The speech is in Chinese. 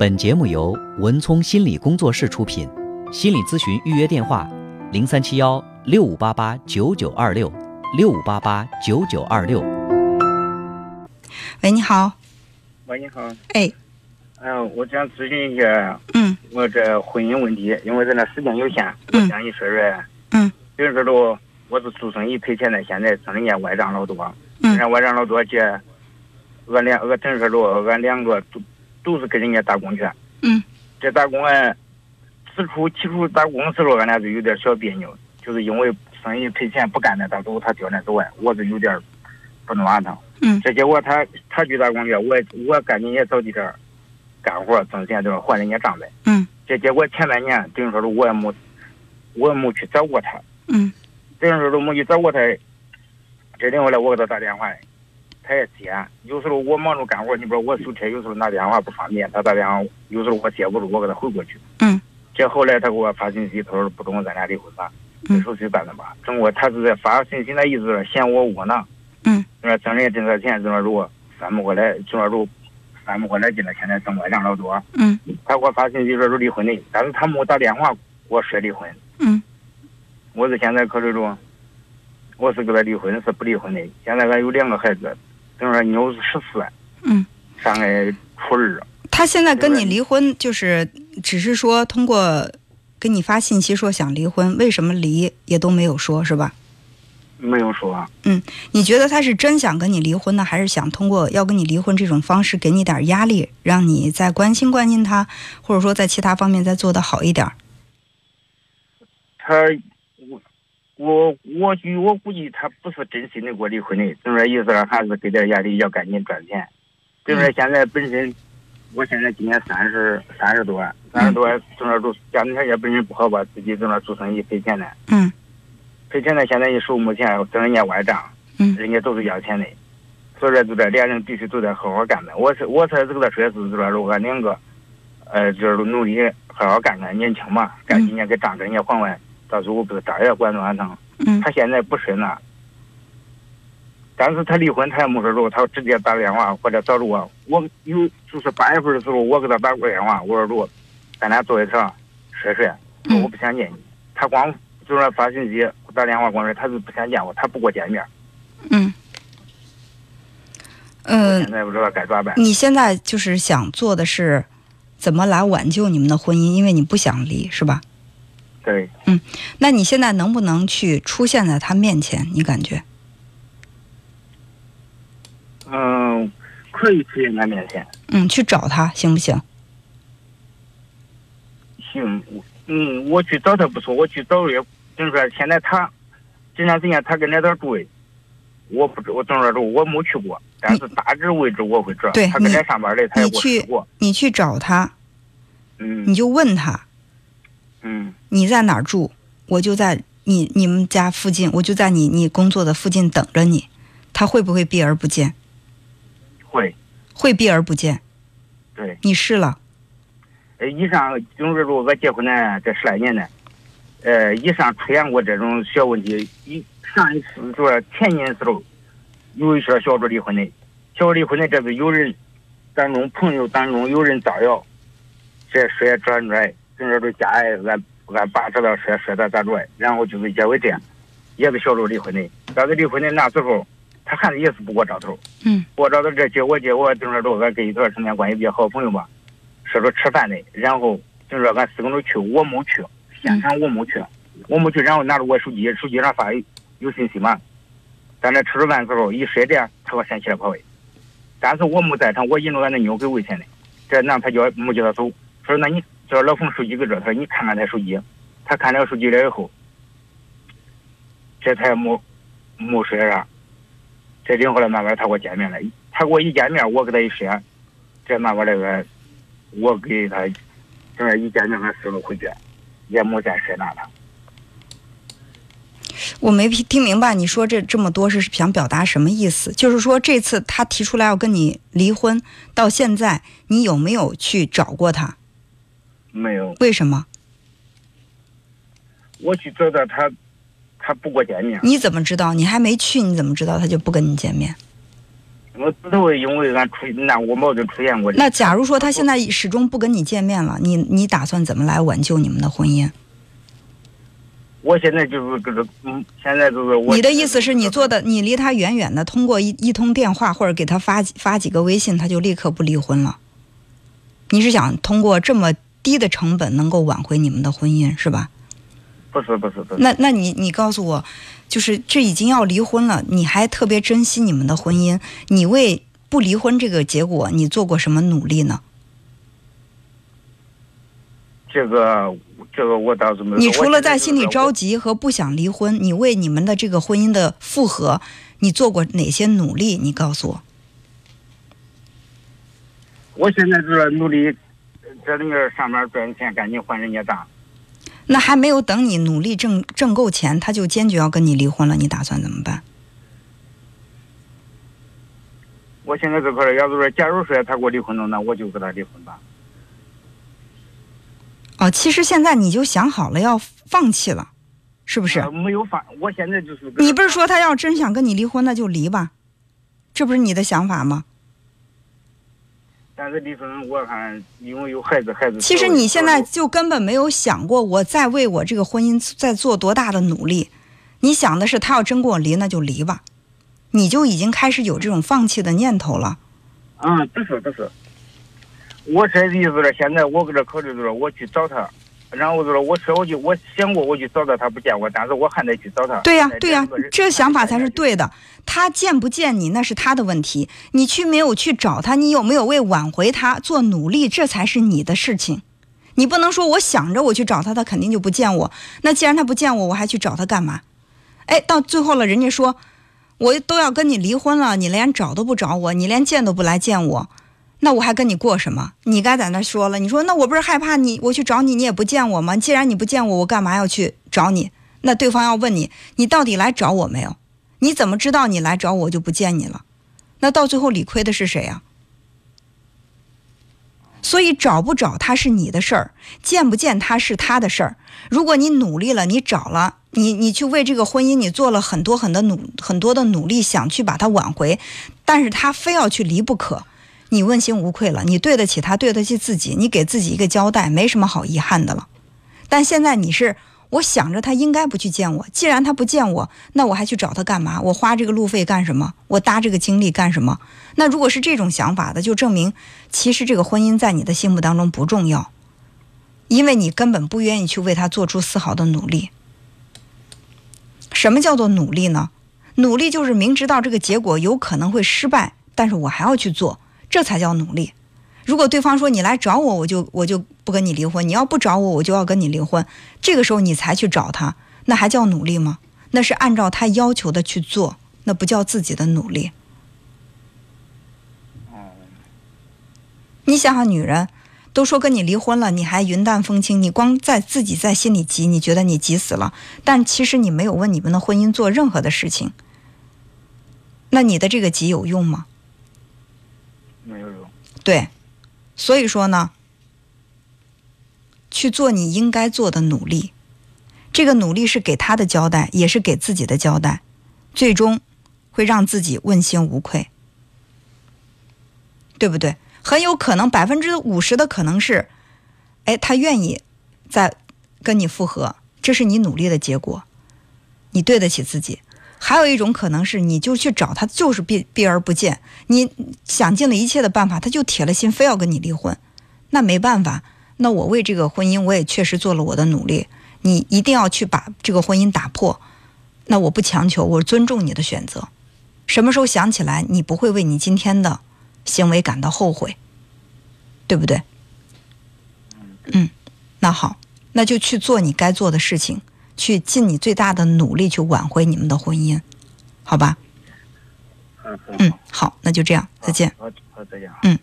本节目由文聪心理工作室出品，心理咨询预约电话：零三七幺六五八八九九二六六五八八九九二六。喂，你好。喂，你好。哎，嗯，我想咨询一下嗯我这婚姻问题，因为咱那时间有限，我嗯想你说说。嗯比如说都，我是做生意赔钱的，现在挣人家外账老多，人家嗯外账老多，这俺两俺等于说着俺两个都都是给人家打工去。嗯。这打工啊，起初起初打工的时候，俺俩就有点小别扭，就是因为生意赔钱不干了，到时候他调那走外，我是有点不能完他。嗯这结果他他去打工去，我我赶紧也找地儿干活挣钱，就是还人家账呗。嗯这结果前半年等于说是我也没我也没去找过他，嗯等于说是没去找过他。这另外来我给他打电话，他也接。有时候我忙着干活，你不知道我修车，有时候拿电话不方便，他打电话有时候我接不住，我给他回过去。嗯这后来他给我发信息，他说不中咱俩离婚吧，嗯这手续办了吧。中国他是在发信息那意思是嫌我窝囊，嗯，说挣人家挣点钱，挣点如翻不过来，挣点如翻不过来劲了，现在挣我两老多。嗯他给我发信息说是离婚的，但是他没打电话给我说离婚。嗯我是现在考虑着，我是跟他离婚是不离婚的。现在俺有两个孩子，等于说妞是十四，嗯。上个初二。他现在跟你离婚，就是只是说通过给你发信息说想离婚，为什么离也都没有说，是吧？没有说，嗯你觉得他是真想跟你离婚呢，还是想通过要跟你离婚这种方式给你点压力，让你再关心关心他，或者说在其他方面再做得好一点？他我我我据我估计，他不是真心的给我离婚的，等于说意思是还是给点压力，要赶紧赚钱。等于说现在本身，我现在今年三十三十多，三十多，等于说家庭条件本身不好吧，自己正那做生意赔钱呢，嗯赔钱呢，现在一手没钱，挣人家外账。嗯人家都是要钱的，所以说就这俩人必须都得好好干的。我是我才是给他说是，就说如果两个，呃，就是努力好好干干，年轻嘛，干几年给账给人家还完，到时候不是账也管着完成。嗯他现在不是那，但是他离婚他也没说着，他直接打电话或者找着我，我有就是八月份的时候我给他打过电话，我说着咱俩坐一场说说，说我不想见你，他光就是发信息打电话光说他是不想见我，他不给我见面。嗯我嗯现，在不知道该咋办。你现在就是想做的是怎么来挽救你们的婚姻，因为你不想离，是吧？对，那你现在能不能去出现在他面前？你感觉？嗯，可以出现在面前，嗯，去找他行不行？行，嗯，我去找他不错，我去找也，就是说现在他这段时间他跟那点住的，我不知我等说住我没去过，但是大致位置我会知道。对他跟那上班的，他也给我去说过。你去找他，嗯你就问他嗯你在哪儿住，我就在你你们家附近，我就在你你工作的附近等着你。他会不会避而不见？会，会避而不见。对，你试了，呃，以上就是说我结婚呢这十来年呢，呃，以上出现过这种小问题，一上一次就是前年的时候，有一些小主离婚的，小离婚的这是有人当中朋友当中有人造谣，这说转出来，跟着都家挨俺俺爸知道说说他咋着，然后就是结为这样，也是小着离婚的，但是离婚的那时候，他孩子也是不给我找头，嗯，我找头这结果结果就是说俺跟一段成天关系比较好的朋友吧，说着吃饭的，然后就是说俺四个人去，我没去，现场我没去，我没去，然后拿着我手机，手机上发有有信息嘛，咱这吃着饭的时候一说这样，他给我掀起来跑位，但是我没在场，我引着俺那妞给围钱的，这男他叫没叫他走，说那你叫老冯手机搁这，他说你看看他手机，他看了手机了以后，这才没没说啥。这领后来慢慢他给我见面了，他给我一见面，我给他一说，这慢慢那个，我给他，就是一见面俺思路回去，也没再说那了。我没听明白你说这这么多是想表达什么意思？就是说这次他提出来要跟你离婚，到现在你有没有去找过他？没有，为什么？我去找他，他他不给我见面。你怎么知道？你还没去，你怎么知道他就不跟你见面？我知道，因为俺出那我矛盾出现过。那假如说他现在始终不跟你见面了，你你打算怎么来挽救你们的婚姻？我现在就是这个，嗯，现在就是我。你的意思是你做的，你离他远远的，通过一一通电话或者给他发发几个微信，他就立刻不离婚了？你是想通过这么低的成本能够挽回你们的婚姻是吧？不是不是不是。那那你你告诉我，就是这已经要离婚了，你还特别珍惜你们的婚姻，你为不离婚这个结果，你做过什么努力呢？这个。这个我倒是没有。你除了在心里着急和不想离婚，你为你们的这个婚姻的复合，你做过哪些努力？你告诉我。我现在就是努力在里面上班赚钱，赶紧还人家账。那还没有等你努力挣挣够钱，他就坚决要跟你离婚了，你打算怎么办？我现在这块要是说，假如说他给我离婚了，那我就跟他离婚吧。哦，其实现在你就想好了要放弃了，是不是？没有放，我现在就是。你不是说他要真想跟你离婚，那就离吧，这不是你的想法吗？但是离婚，我看因为有孩子，孩子。其实你现在就根本没有想过，我在为我这个婚姻在做多大的努力。你想的是，他要真跟我离，那就离吧，你就已经开始有这种放弃的念头了。嗯，不是，不是。我这意思是，现在我搁这考虑就是，我去找他，然后就说我说我就我想过我去找他，他不见我，但是我还得去找他。对呀，对呀，这想法才是对的。他见不见你那是他的问题，你去没有去找他，你有没有为挽回他做努力，这才是你的事情。你不能说我想着我去找他，他肯定就不见我。那既然他不见我，我还去找他干嘛？哎，到最后了，人家说我都要跟你离婚了，你连找都不找我，你连见都不来见我。那我还跟你过什么？你该在那说了。你说那我不是害怕你，我去找你，你也不见我吗？既然你不见我，我干嘛要去找你？那对方要问你，你到底来找我没有？你怎么知道你来找我就不见你了？那到最后理亏的是谁呀？所以找不找他是你的事儿，见不见他是他的事儿。如果你努力了，你找了，你你去为这个婚姻你做了很多很多努很多的努力，想去把他挽回，但是他非要去离不可。你问心无愧了，你对得起他，对得起自己，你给自己一个交代，没什么好遗憾的了。但现在你是，我想着他应该不去见我，既然他不见我，那我还去找他干嘛？我花这个路费干什么？我搭这个精力干什么？那如果是这种想法的，就证明其实这个婚姻在你的心目当中不重要，因为你根本不愿意去为他做出丝毫的努力。什么叫做努力呢？努力就是明知道这个结果有可能会失败，但是我还要去做。这才叫努力。如果对方说你来找我，我就我就不跟你离婚；你要不找我，我就要跟你离婚。这个时候你才去找他，那还叫努力吗？那是按照他要求的去做，那不叫自己的努力。你想想，女人都说跟你离婚了，你还云淡风轻，你光在自己在心里急，你觉得你急死了，但其实你没有为你们的婚姻做任何的事情。那你的这个急有用吗？对，所以说呢，去做你应该做的努力，这个努力是给他的交代，也是给自己的交代，最终会让自己问心无愧，对不对？很有可能百分之五十的可能是，哎，他愿意再跟你复合，这是你努力的结果，你对得起自己。还有一种可能是，你就去找他，就是避避而不见。你想尽了一切的办法，他就铁了心非要跟你离婚，那没办法。那我为这个婚姻，我也确实做了我的努力。你一定要去把这个婚姻打破，那我不强求，我尊重你的选择。什么时候想起来，你不会为你今天的行为感到后悔，对不对？嗯，那好，那就去做你该做的事情。去尽你最大的努力去挽回你们的婚姻，好吧？嗯，好，那就这样，再见。好，好，再见。嗯。